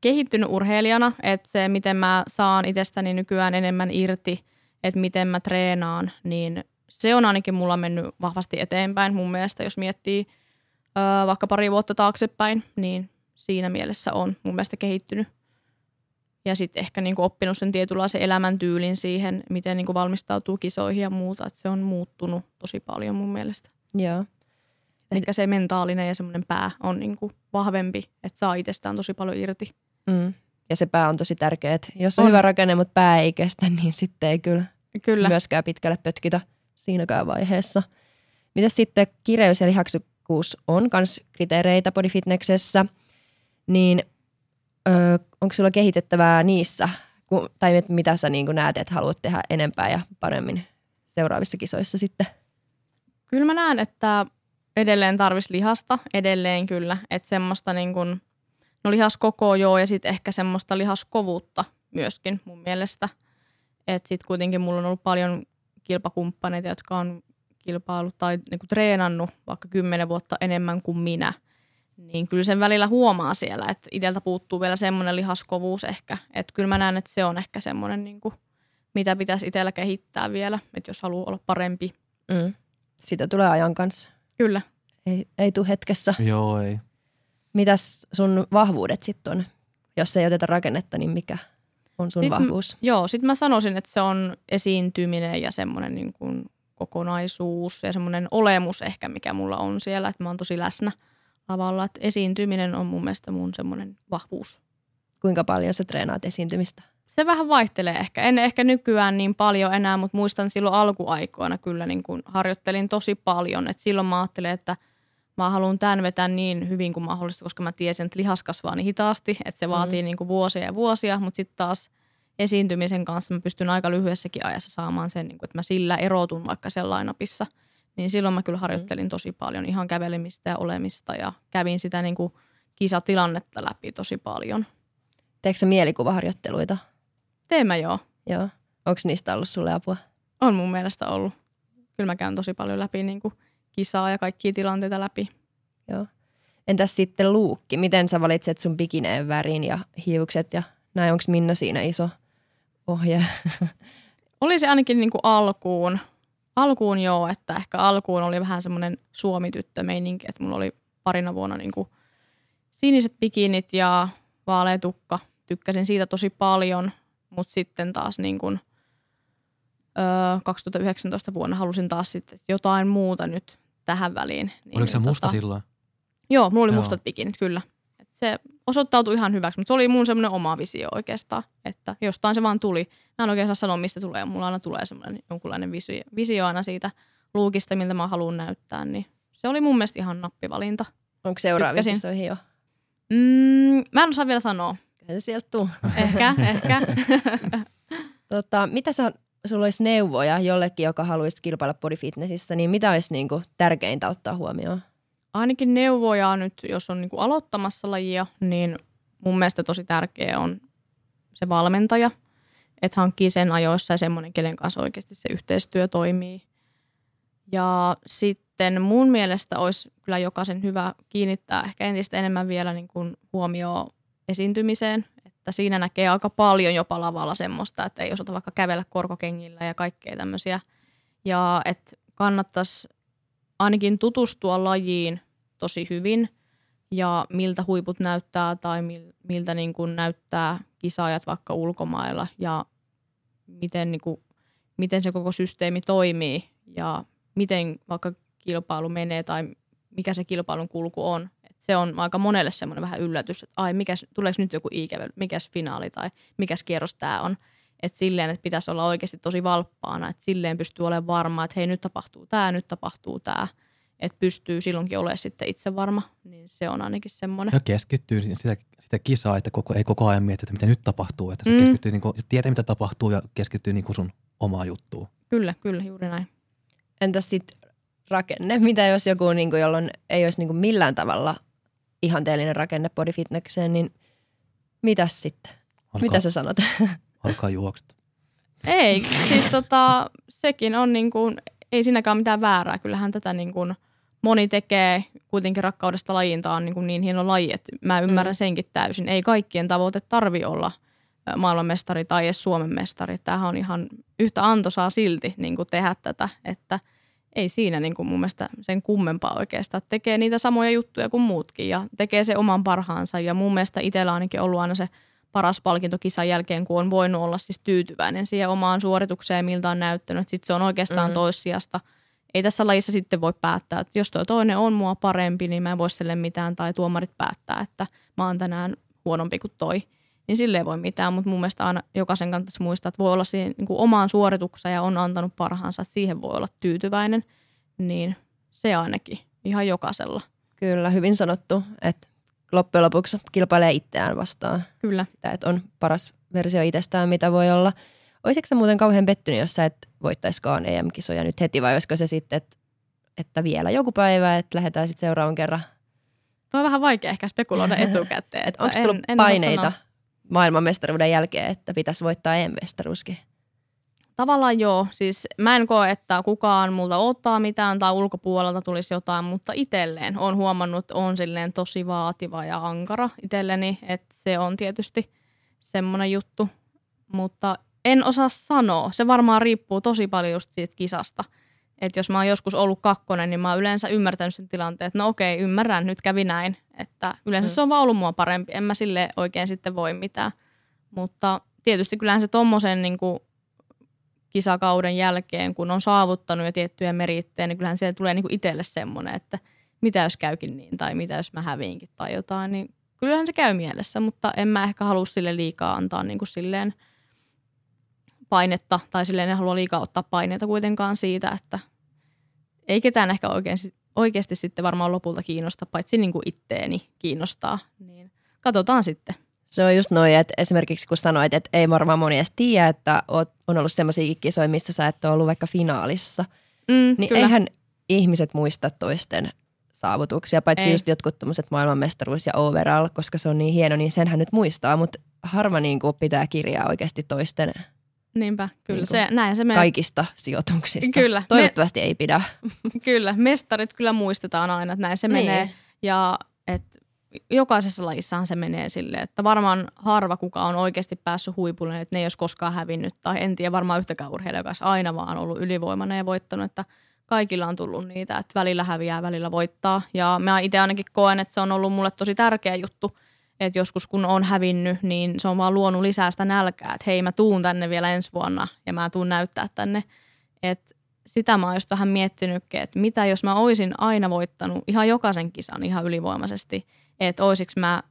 kehittynyt urheilijana, että se miten mä saan itsestäni nykyään enemmän irti, että miten mä treenaan, niin se on ainakin mulla mennyt vahvasti eteenpäin mun mielestä, jos miettii ö, vaikka pari vuotta taaksepäin, niin siinä mielessä on mun mielestä kehittynyt. Ja sitten ehkä niin kuin oppinut sen tietynlaisen elämäntyylin siihen, miten niin kuin valmistautuu kisoihin ja muuta. Että se on muuttunut tosi paljon mun mielestä. Joo. Ehkä se mentaalinen ja semmoinen pää on niin kuin vahvempi, että saa itsestään tosi paljon irti. Mm. Ja se pää on tosi tärkeä. että Jos on, On. hyvä rakenne, mutta pää ei kestä, *laughs* niin sitten ei kyllä, Kyllä. myöskään pitkälle pötkitä siinäkään vaiheessa. Mitäs sitten kireys ja lihaksikkuus on myös kriteereitä bodyfitnessessä, niin ö, onko sulla kehitettävää niissä, Ku, tai mitä sä niin näet, että haluat tehdä enempää ja paremmin seuraavissa kisoissa sitten? Kyllä mä näen, että edelleen tarvis lihasta, edelleen kyllä. Että semmoista niin kuin, no lihaskoko joo ja sitten ehkä semmoista lihaskovuutta myöskin mun mielestä. Että sitten kuitenkin mulla on ollut paljon kilpakumppaneita, jotka on kilpailut tai niin treenannut vaikka kymmenen vuotta enemmän kuin minä. Niin kyllä sen välillä huomaa siellä, että itseltä puuttuu vielä semmoinen lihaskovuus ehkä. Että kyllä mä näen, että se on ehkä semmoinen, niin kuin, mitä pitäisi itsellä kehittää vielä, että jos haluaa olla parempi. Mm. Sitä tulee ajan kanssa. Kyllä. Ei, ei tule hetkessä. Joo, ei. Mitäs sun vahvuudet sitten on? Jos ei oteta rakennetta, niin mikä on sun Sitten- vahvuus? Joo, sitten mä sanoisin, että se on esiintyminen ja semmoinen niin kuin kokonaisuus ja semmoinen olemus ehkä, mikä mulla on siellä, että mä oon tosi läsnä lavalla. Että esiintyminen on mun mielestä mun semmoinen vahvuus. Kuinka paljon sä treenaat esiintymistä? Se vähän vaihtelee ehkä. En ehkä nykyään niin paljon enää, mutta muistan silloin alkuaikoina kyllä niin kuin harjoittelin tosi paljon. Et silloin mä ajattelin, että mä haluan tämän vetää niin hyvin kuin mahdollista, koska mä tiesin, että lihas kasvaa niin hitaasti, että se vaatii niin kuin vuosia ja vuosia, mutta sitten taas esiintymisen kanssa mä pystyn aika lyhyessäkin ajassa saamaan sen, niin kuin, että mä sillä erotun vaikka siellä lainapissa. Niin silloin mä kyllä harjoittelin tosi paljon ihan kävelemistä ja olemista ja kävin sitä niin kuin kisatilannetta läpi tosi paljon. Teekö sä mielikuvaharjoitteluita? Teen mä joo. Joo. Onko niistä ollut sulle apua? On mun mielestä ollut. Kyllä mä käyn tosi paljon läpi niin kuin kisaa ja kaikkia tilanteita läpi. Joo. Entäs sitten luukki? Miten sä valitset sun bikineen värin ja hiukset ja näin? Onko Minna siinä iso ohje? *laughs* Oli se ainakin niin kuin alkuun. Alkuun joo, että ehkä alkuun oli vähän semmoinen suomityttö-meininki, että mulla oli parina vuonna niin kuin siniset bikinit ja vaalea tukka. Tykkäsin siitä tosi paljon, mutta sitten taas niin kuin, öö, 2019 vuonna halusin taas sitten jotain muuta nyt tähän väliin. Niin, Oliko se niin musta silloin? Joo, mulla oli Joo. mustat bikinit, kyllä. Et se osoittautui ihan hyväksi, mutta se oli mun semmoinen oma visio oikeastaan, että jostain se vaan tuli. Mä en oikein saa sanoa, mistä tulee. Mulla aina tulee semmoinen jonkunlainen visio, visio aina siitä luukista, miltä mä haluan näyttää, niin se oli mun mielestä ihan nappivalinta. Onko seuraaviin Tykkäsin. kisoihin jo? Mm, mä en osaa vielä sanoa. Kyllä se sieltä tuu. Ehkä, *laughs* ehkä. Tota, mitä sä, sulla olisi neuvoja jollekin, joka haluaisi kilpailla bodyfitnessissä, niin mitä olisi niinku tärkeintä ottaa huomioon? Ainakin neuvoja nyt, jos on niinku aloittamassa lajia, niin mun mielestä tosi tärkeä on se valmentaja, että hankkii sen ajoissa ja semmoinen, kenen kanssa oikeasti se yhteistyö toimii. Ja sitten mun mielestä olisi kyllä jokaisen hyvä kiinnittää ehkä entistä enemmän vielä niin kuin huomioon esiintymiseen, että siinä näkee aika paljon jopa lavalla semmoista, että ei osata vaikka kävellä korkokengillä ja kaikkea tämmöisiä. Ja että kannattaisi ainakin tutustua lajiin tosi hyvin ja miltä huiput näyttää tai mil, miltä niin kuin näyttää kisaajat vaikka ulkomailla ja miten, niin kuin, miten se koko systeemi toimii ja miten vaikka kilpailu menee tai mikä se kilpailun kulku on. Et se on aika monelle semmoinen vähän yllätys, että ai, mikäs, tuleeko nyt joku ikävely, mikäs finaali tai mikäs kierros tämä on. Että silleen, että pitäisi olla oikeasti tosi valppaana, että silleen pystyy olemaan varma, että hei nyt tapahtuu tämä, nyt tapahtuu tämä. Että pystyy silloinkin olemaan sitten itse varma, niin se on ainakin semmoinen. Ja keskittyy sitä, sitä kisaa, että koko, ei koko ajan miettiä, että mitä nyt tapahtuu. Että se Mm. keskittyy, niin kuin, tietää mitä tapahtuu ja keskittyy niin kuin sun omaa juttuun. Kyllä, kyllä, juuri näin. Entäs sitten rakenne? Mitä jos joku, niinku, jolloin ei olisi niinku millään tavalla ihanteellinen rakenne bodyfitnesseen, niin mitäs sitten? Alkaa, Mitä sä sanot? *laughs* alkaa juoksta. Ei, siis tota, sekin on niin kuin, ei siinäkään mitään väärää. Kyllähän tätä niin kuin moni tekee kuitenkin rakkaudesta lajiin. Tämä on niin, kuin niin hieno laji, että mä ymmärrän Mm. senkin täysin. Ei kaikkien tavoite tarvi olla maailmanmestari tai edes Suomen mestari. Tämähän on ihan yhtä antoisaa silti niin kuin tehdä tätä, että ei siinä niin kuin mun mielestä sen kummempaa oikeastaan. Tekee niitä samoja juttuja kuin muutkin ja tekee se oman parhaansa. Ja mun mielestä itsellä ainakin ollut aina se paras palkinto kisan jälkeen, kun on voinut olla siis tyytyväinen siihen omaan suoritukseen, miltä on näyttänyt. Sitten se on oikeastaan mm. toissijasta. Ei tässä lajissa sitten voi päättää, että jos tuo toinen on mua parempi, niin mä en voi sille mitään, tai tuomarit päättää, että mä oon tänään huonompi kuin toi. Niin sille ei voi mitään, mutta mun mielestä aina jokaisen kannattaisi muistaa, että voi olla siihen niin kuin omaan suoritukseen ja on antanut parhaansa, että siihen voi olla tyytyväinen. Niin se ainakin ihan jokaisella. Kyllä, hyvin sanottu, että loppujen lopuksi kilpailee itseään vastaan. Kyllä. Sitä, että on paras versio itsestään, mitä voi olla. Olisiko se muuten kauhean pettynyt, jos sä et voittaiskaan EM-kisoja nyt heti, vai olisiko se sitten, että, että vielä joku päivä, että lähdetään sitten seuraavan kerran? No on vähän vaikea ehkä spekuloida etukäteen. *laughs* onko tullut en, paineita maailmanmestaruuden jälkeen, että pitäisi voittaa EM-mestaruuskin? Tavallaan joo. Siis mä en koe, että kukaan multa ottaa mitään tai ulkopuolelta tulisi jotain, mutta itselleen on huomannut, että on silleen tosi vaativa ja ankara itselleni, että se on tietysti semmoinen juttu. Mutta en osaa sanoa. Se varmaan riippuu tosi paljon just siitä kisasta. Että jos mä oon joskus ollut kakkonen, niin mä oon yleensä ymmärtänyt sen tilanteen, että no okei, ymmärrän, nyt kävi näin. Että yleensä mm. se on vaan ollut mua parempi. En mä sille oikein sitten voi mitään. Mutta tietysti kyllähän se tommosen niin kuin kisakauden jälkeen, kun on saavuttanut jo tiettyjä merittejä, niin kyllähän siellä tulee niin kuin itselle semmoinen, että mitä jos käykin niin, tai mitä jos mä häviinkin tai jotain, niin kyllähän se käy mielessä, mutta en mä ehkä halua sille liikaa antaa niin kuin silleen painetta, tai silleen en halua liikaa ottaa paineita kuitenkaan siitä, että ei ketään ehkä oikein, oikeasti sitten varmaan lopulta kiinnosta, paitsi niin kuin itteeni kiinnostaa, niin katsotaan sitten. Se on just noin, että esimerkiksi kun sanoit, että ei varmaan moni edes tiedä, että on ollut sellaisia kisoja, missä sä et ole ollut vaikka finaalissa, mm, niin kyllä. eihän ihmiset muista toisten saavutuksia, paitsi ei. just jotkut tämmöiset maailmanmestaruus ja overall, koska se on niin hieno, niin senhän nyt muistaa, mutta harva niin kuin pitää kirjaa oikeasti toisten Niinpä, kyllä niin se, näin se menee. Kaikista sijoituksista. Kyllä. Toivottavasti me, ei pidä. *laughs* Kyllä, mestarit kyllä muistetaan aina, että näin se niin. menee. Ja jokaisessa lajissahan se menee silleen, että varmaan harva kuka on oikeasti päässyt huipulle, että ne ei olisi koskaan hävinnyt. Tai en tiedä varmaan yhtäkään urheilija, joka olisi aina vaan ollut ylivoimainen ja voittanut, että kaikilla on tullut niitä, että välillä häviää, välillä voittaa. Ja mä itse ainakin koen, että se on ollut mulle tosi tärkeä juttu, että joskus kun on hävinnyt, niin se on vaan luonut lisää sitä nälkää, että hei mä tuun tänne vielä ensi vuonna ja mä tuun näyttää tänne. Että sitä mä oon just vähän miettinytkin, että mitä jos mä oisin aina voittanut ihan jokaisen kisan ihan ylivoimaisesti, että oisiko mä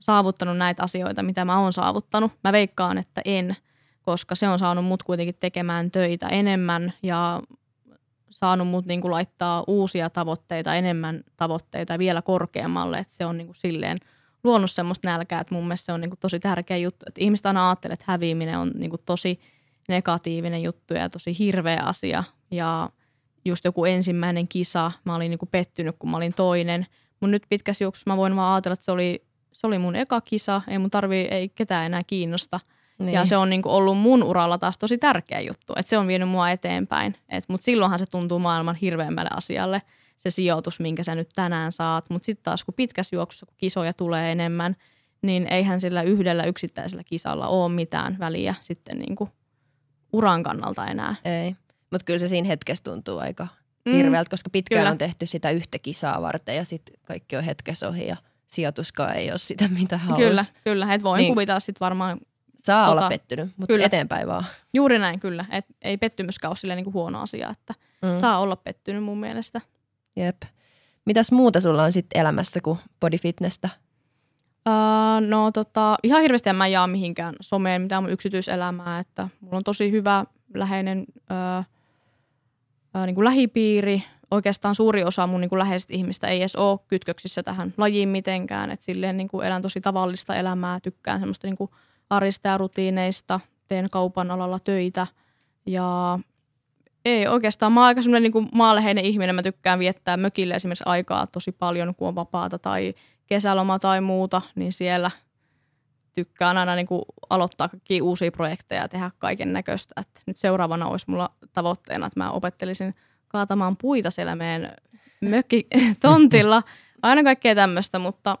saavuttanut näitä asioita, mitä mä oon saavuttanut. Mä veikkaan, että en, koska se on saanut mut kuitenkin tekemään töitä enemmän ja saanut mut niin laittaa uusia tavoitteita, enemmän tavoitteita vielä korkeammalle, että se on niin silleen – luonut semmoista nälkää, että mun mielestä se on niin kuin tosi tärkeä juttu. Että ihmiset aina ajattelee, että häviäminen on niin tosi negatiivinen juttu ja tosi hirveä asia. Ja just joku ensimmäinen kisa, mä olin niin kuin pettynyt, kun mä olin toinen. Mun nyt pitkässä juoksussa mä voin vaan ajatella, että se oli, se oli mun eka kisa, ei mun tarvii, ei ketään enää kiinnosta. Niin. Ja se on niin kuin ollut mun uralla taas tosi tärkeä juttu, että se on vienyt mua eteenpäin. Mutta silloinhan se tuntuu maailman hirveämmälle asialle – se sijoitus, minkä sä nyt tänään saat. Mutta sitten taas kun pitkässä juoksussa, kun kisoja tulee enemmän, niin eihän sillä yhdellä yksittäisellä kisalla ole mitään väliä sitten niin kuin uran kannalta enää. Ei, mutta kyllä se siinä hetkessä tuntuu aika mm. hirveältä, koska pitkään kyllä. on tehty sitä yhtä kisaa varten ja sitten kaikki on hetkessä ohi ja sijoituskaan ei ole sitä, mitä haluaisi. Kyllä, kyllä. Et voin niin. kuvitella sitten varmaan Saa tota, olla pettynyt, mutta kyllä. eteenpäin vaan. Juuri näin, kyllä. Et ei pettymyskään ole silleen niin kuin huono asia, että mm. saa olla pettynyt mun mielestä. Jep. Mitäs muuta sulla on sitten elämässä kuin bodyfitnessä? Uh, no tota, ihan hirveästi en mä jaa mihinkään someen mitään mun yksityiselämää, että mulla on tosi hyvä läheinen uh, uh, niin kuin lähipiiri. Oikeastaan suuri osa mun niin kuin läheisistä ihmistä ei edes ole kytköksissä tähän lajiin mitenkään, että silleen niin kuin elän tosi tavallista elämää, tykkään semmoista niin kuin arista ja rutiineista, teen kaupan alalla töitä ja ei oikeastaan. Mä oon aika semmoinen niin maaleheinen ihminen. Mä tykkään viettää mökille esimerkiksi aikaa tosi paljon, kun on vapaata tai kesäloma tai muuta, niin siellä tykkään aina niin kuin aloittaa kaikki uusia projekteja ja tehdä kaiken näköistä. nyt seuraavana olisi mulla tavoitteena, että mä opettelisin kaatamaan puita siellä meidän mökkitontilla. *laughs* Aina kaikkea tämmöistä, mutta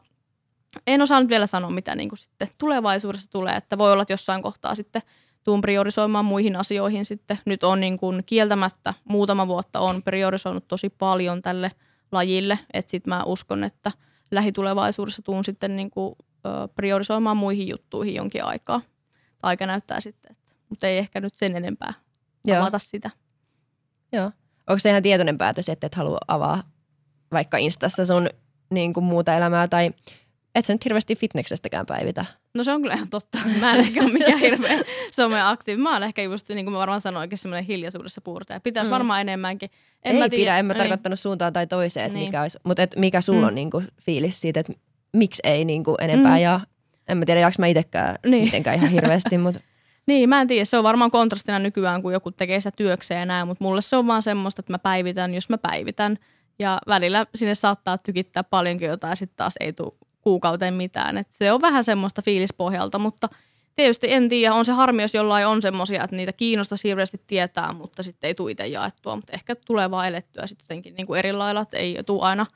en osaa nyt vielä sanoa, mitä niin kuin sitten tulevaisuudessa tulee. Että voi olla, että jossain kohtaa sitten – tuun priorisoimaan muihin asioihin sitten. Nyt on niin kuin kieltämättä muutama vuotta on priorisoinut tosi paljon tälle lajille, että sitten mä uskon, että lähitulevaisuudessa tuun sitten niin kuin, priorisoimaan muihin juttuihin jonkin aikaa. Aika näyttää sitten, että, mutta ei ehkä nyt sen enempää Joo. avata sitä. Joo. Onko se ihan tietoinen päätös, että et halua avaa vaikka Instassa sun niin kuin muuta elämää tai et sä nyt hirveästi fitneksestäkään päivitä? No se on kyllä ihan totta. Mä en ehkä ole mikään hirveä someaktiivi. Mä oon ehkä just, niin kuin mä varmaan sanoinkin, semmoinen hiljaisuudessa puurtaja. Pitäisi Mm. varmaan enemmänkin. En Ei mä tiedä. pidä, en mä Niin. tarkoittanut suuntaan tai toiseen, että Niin. mikä olisi, mutta et mikä sulla Mm. on niin kuin fiilis siitä, että miksi ei niin kuin enempää Mm. ja en mä tiedä, jaks mä itsekään Niin. mitenkään ihan hirveästi, mutta *laughs* Niin, mä en tiedä. Se on varmaan kontrastina nykyään, kun joku tekee sitä työkseen ja näin, mutta mulle se on vaan semmoista, että mä päivitän, jos mä päivitän. Ja välillä sinne saattaa tykittää paljonkin jotain ja sitten taas ei tule kuukauteen mitään. Et se on vähän semmoista fiilispohjalta, mutta tietysti en tiedä, on se harmi, jos jollain on semmoisia, että niitä kiinnostaisi hirveästi tietää, mutta sitten ei tule itse jaettua. Mutta ehkä tulee vaan elettyä sitten jotenkin niin kuin eri lailla, että ei tule aina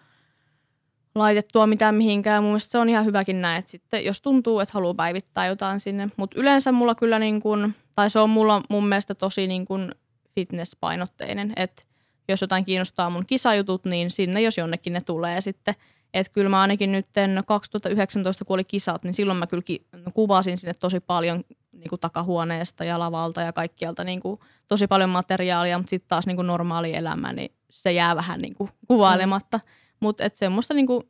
laitettua mitään mihinkään. Mun se on ihan hyväkin näin, että sitten jos tuntuu, että haluaa päivittää jotain sinne. Mutta yleensä mulla kyllä niin kuin, tai se on mulla mun mielestä tosi niin kuin fitnesspainotteinen, että jos jotain kiinnostaa mun kisajutut, niin sinne jos jonnekin ne tulee sitten. Että kyllä mä ainakin nyt 2019, kun oli kisat, niin silloin mä kyllä ki- kuvasin sinne tosi paljon niin kuin takahuoneesta ja lavalta ja kaikkialta niin kuin tosi paljon materiaalia, mutta sitten taas niin kuin normaali elämä, niin se jää vähän niin kuin kuvailematta. Mm. Mutta et semmoista niin kuin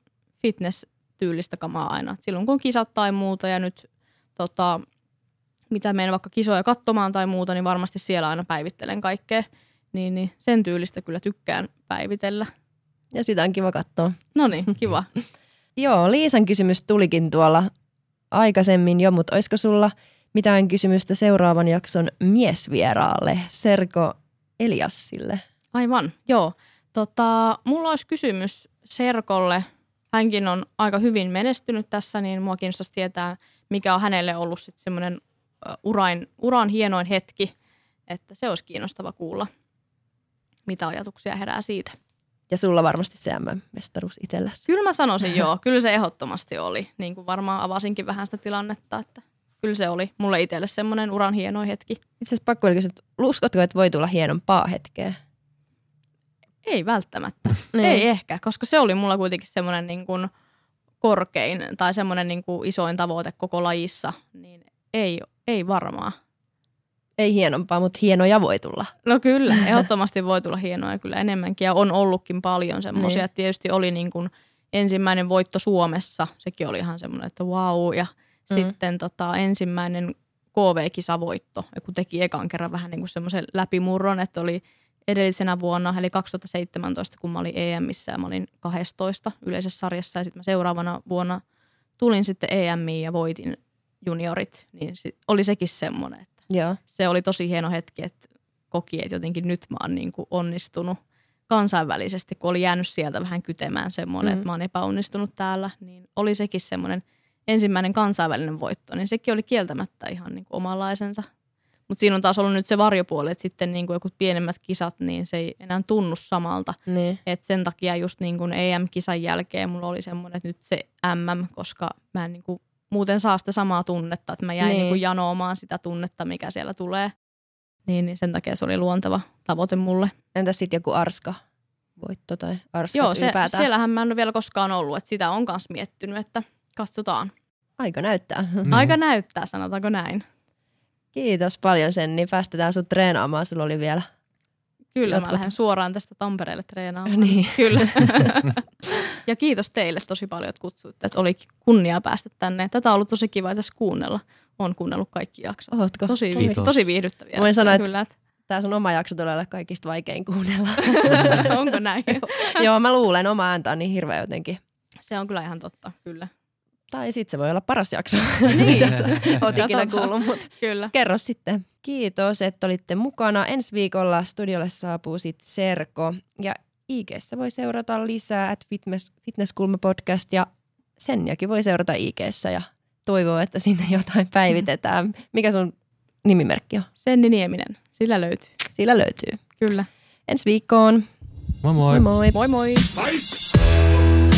fitness-tyylistä kamaa aina. Et silloin kun on kisat tai muuta ja nyt tota, mitä menen vaikka kisoja katsomaan tai muuta, niin varmasti siellä aina päivittelen kaikkea. Niin, niin sen tyylistä kyllä tykkään päivitellä. ja sitä on kiva katsoa. No niin, kiva. *laughs* Joo, Liisan kysymys tulikin tuolla aikaisemmin jo, mutta olisiko sulla mitään kysymystä seuraavan jakson miesvieraalle, Serko Eliassille? Aivan, joo. Tota, mulla olisi kysymys Serkolle. Hänkin on aika hyvin menestynyt tässä, niin mua kiinnostaisi tietää, mikä on hänelle ollut sitten semmoinen urain, uran hienoin hetki. Että se olisi kiinnostava kuulla, mitä ajatuksia herää siitä. Ja sulla varmasti se MM-mestaruus itselläsi. Kyllä mä sanoisin *laughs* joo, kyllä se ehdottomasti oli. Niin kuin varmaan avasinkin vähän sitä tilannetta, että kyllä se oli mulle itselle semmoinen uran hienoin hetki. Itse asiassa pakko kysyä, että uskotko, että voi tulla hienompaa hetkeä? Ei välttämättä. Niin. Ei ehkä, koska se oli mulla kuitenkin semmoinen niin kuin korkein tai semmoinen niin kuin isoin tavoite koko lajissa, niin ei, ei varmaan. Ei hienompaa, mutta hienoja voi tulla. No kyllä, ehdottomasti voi tulla hienoja kyllä enemmänkin ja on ollutkin paljon semmoisia. Niin. Tietysti oli niin kuin ensimmäinen voitto Suomessa, sekin oli ihan semmoinen, että vau. Ja Mm. sitten tota, ensimmäinen KV-kisavoitto, kun teki ekan kerran vähän niin kuin semmoisen läpimurron, että oli edellisenä vuonna, eli 2017, kun mä olin EMissä ja mä olin 12 yleisessä sarjassa ja sitten mä seuraavana vuonna tulin sitten EMiin ja voitin juniorit, niin sit oli sekin semmoinen, että Joo. se oli tosi hieno hetki, että koki, että jotenkin nyt mä oon niin kuin onnistunut kansainvälisesti, kun oli jäänyt sieltä vähän kytemään semmoinen, Mm. että mä oon epäonnistunut täällä, niin oli sekin semmoinen ensimmäinen kansainvälinen voitto, niin sekin oli kieltämättä ihan niin kuin omanlaisensa. Mutta siinä on taas ollut nyt se varjopuoli, että sitten niin kuin joku pienemmät kisat, niin se ei enää tunnu samalta. Niin. Et sen takia just niin kuin EM-kisan jälkeen mulla oli semmoinen, että nyt se MM, koska mä en niin kuin muuten saa sitä samaa tunnetta, että mä jäin Niin. niin. kuin janoomaan sitä tunnetta, mikä siellä tulee. Niin, niin sen takia se oli luonteva tavoite mulle. Entäs sitten joku Arska voitto tai Arskat Joo, se, ylipäätään? siellähän mä en ole vielä koskaan ollut, että sitä on myös miettinyt, että katsotaan. Aika näyttää. Mm. Aika näyttää, sanotaanko näin. Kiitos paljon sen, niin päästetään sut treenaamaan. Sulla oli vielä. Kyllä, Jatkot. mä lähden suoraan tästä Tampereelle treenaamaan. Niin. *laughs* Kyllä. *laughs* ja kiitos teille tosi paljon, että kutsuitte. Että oli kunnia päästä tänne. Tätä on ollut tosi kiva tässä kuunnella. Olen kuunnellut kaikki jaksot. Ootko? Tosi, Kiitos. tosi viihdyttäviä. Voin sanoa, että- Kyllä, että Tää sun oma jakso tulee olla kaikista vaikein kuunnella. *laughs* onko näin? Joo, mä luulen. Oma ääntä on niin hirveä jotenkin. Se on kyllä ihan totta, kyllä. Tai sit se voi olla paras jakso, *laughs* Niin. mitä oot ikinä kuullut. Mutta Kyllä. kerro sitten. Kiitos, että olitte mukana. Ensi viikolla studiolle saapuu sit Serko. Ja IGssä voi seurata lisää at Fitness, Fitnesskulma podcast ja Senjakin voi seurata IGssä ja toivoo, että sinne *laughs* jotain päivitetään. Mikä sun nimimerkki on? Senni Nieminen, sillä löytyy. Sillä löytyy. Kyllä. Ensi viikkoon. Moi moi. Moi moi. Moi moi! Fight!